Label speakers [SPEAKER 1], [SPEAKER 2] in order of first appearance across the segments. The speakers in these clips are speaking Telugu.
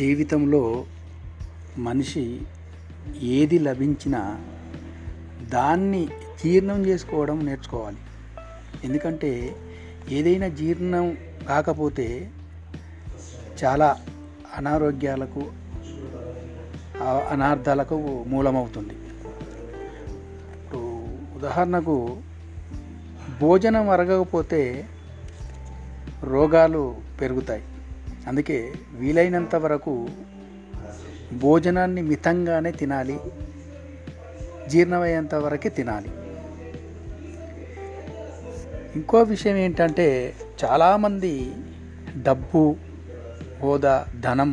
[SPEAKER 1] జీవితంలో మనిషి ఏది లభించినా దాన్ని జీర్ణం చేసుకోవడం నేర్చుకోవాలి. ఎందుకంటే ఏదైనా జీర్ణం కాకపోతే చాలా అనారోగ్యాలకు అనార్థాలకు మూలమవుతుంది. ఇప్పుడు ఉదాహరణకు భోజనం అరగకపోతే రోగాలు పెరుగుతాయి. అందుకే వీలైనంత వరకు భోజనాన్ని మితంగానే తినాలి జీర్ణమయ్యేంత వరకే తినాలి. ఇంకో విషయం ఏంటంటే చాలామంది డబ్బు హోదా ధనం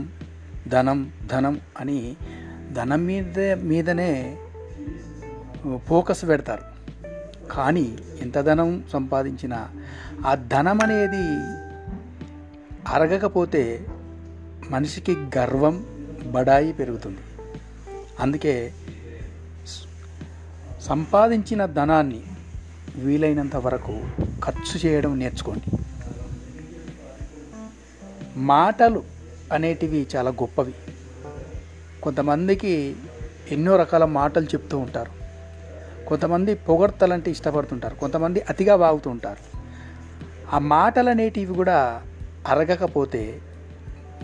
[SPEAKER 1] ధనం ధనం అని ధనం మీద మీదనే ఫోకస్ పెడతారు. కానీ ఎంత ధనం సంపాదించినా ఆ ధనం అనేది అరగకపోతే మనిషికి గర్వం బడాయి పెరుగుతుంది. అందుకే సంపాదించిన ధనాన్ని వీలైనంత వరకు ఖర్చు చేయడం నేర్చుకోండి. మాటలు అనేటివి చాలా గొప్పవి. కొంతమందికి ఎన్నో రకాల మాటలు చెప్తూ ఉంటారు. కొంతమంది పొగడ్తలంటే ఇష్టపడుతుంటారు. కొంతమంది అతిగా బాగుతూ ఉంటారు. ఆ మాటలు అనేటివి కూడా అరగకపోతే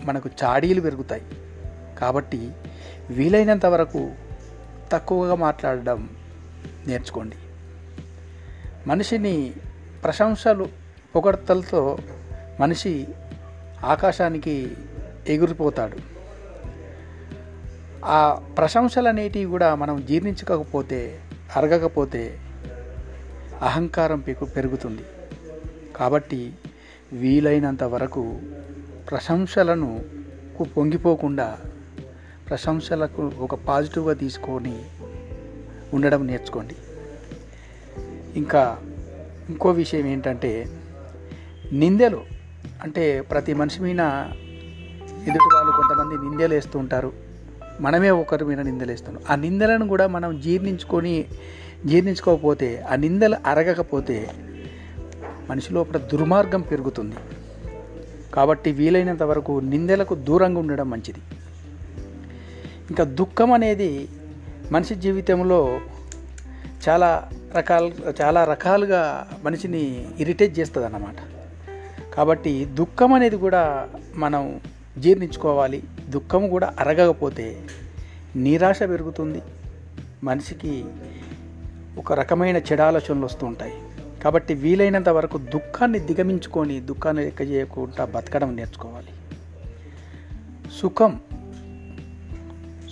[SPEAKER 1] మనకు చాడీలు పెరుగుతాయి. కాబట్టి వీలైనంత వరకు తక్కువగా మాట్లాడడం నేర్చుకోండి. మనిషిని ప్రశంసలు పొగడ్తలతో మనిషి ఆకాశానికి ఎగిరిపోతాడు. ఆ ప్రశంసలు అనేటివి కూడా మనం జీర్ణించకపోతే అరగకపోతే అహంకారం పెరుగుతుంది. కాబట్టి వీలైనంత వరకు ప్రశంసలను పొంగిపోకుండా ప్రశంసలకు ఒక పాజిటివ్గా తీసుకొని ఉండడం నేర్చుకోండి. ఇంకా ఇంకో విషయం ఏంటంటే నిందెలు. అంటే ప్రతి మనిషి మీద ఎదుటి వాళ్ళు కొంతమంది నిందెలు వేస్తూ ఉంటారు. మనమే ఒకరి మీద నిందలు వేస్తున్నాం. ఆ నిందలను కూడా మనం జీర్ణించుకొని జీర్ణించుకోకపోతే ఆ నిందలు అరగకపోతే మనిషి లోపల దుర్మార్గం పెరుగుతుంది. కాబట్టి వీలైనంత వరకు నిందలకు దూరంగా ఉండడం మంచిది. ఇంకా దుఃఖం అనేది మనిషి జీవితంలో చాలా రకాల చాలా రకాలుగా మనిషిని ఇరిటేట్ చేస్తుంది అన్నమాట కాబట్టి దుఃఖం అనేది కూడా మనం జీర్ణించుకోవాలి. దుఃఖం కూడా అరగకపోతే నిరాశ పెరుగుతుంది. మనిషికి ఒక రకమైన చెడాలోచనలు వస్తూ ఉంటాయి. కాబట్టి వీలైనంత వరకు దుఃఖాన్ని దిగమించుకొని దుఃఖాన్ని లెక్క చేయకుండా బతకడం నేర్చుకోవాలి. సుఖం.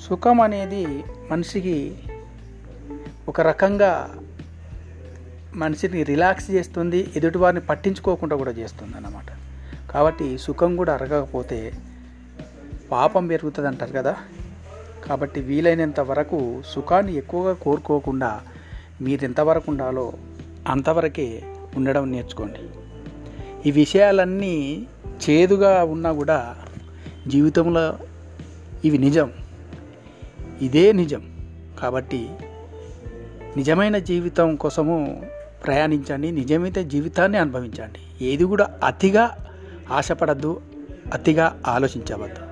[SPEAKER 1] సుఖం అనేది మనిషికి ఒక రకంగా మనిషిని రిలాక్స్ చేస్తుంది ఎదుటివారిని పట్టించుకోకుండా కూడా చేస్తుంది అన్నమాట కాబట్టి సుఖం కూడా అరగకపోతే పాపం పెరుగుతుంది అంటారు కదా. కాబట్టి వీలైనంత వరకు సుఖాన్ని ఎక్కువగా కోరుకోకుండా మీరు ఎంతవరకు ఉండాలో అంతవరకే ఉండడం నేర్చుకోండి. ఈ విషయాలన్నీ చేదుగా ఉన్నా కూడా జీవితంలో ఇవి నిజం. ఇదే నిజం. కాబట్టి నిజమైన జీవితం కోసము ప్రయాణించండి నిజమైన జీవితాన్ని అనుభవించండి. ఏది కూడా అతిగా ఆశపడద్దు అతిగా ఆలోచించవద్దు.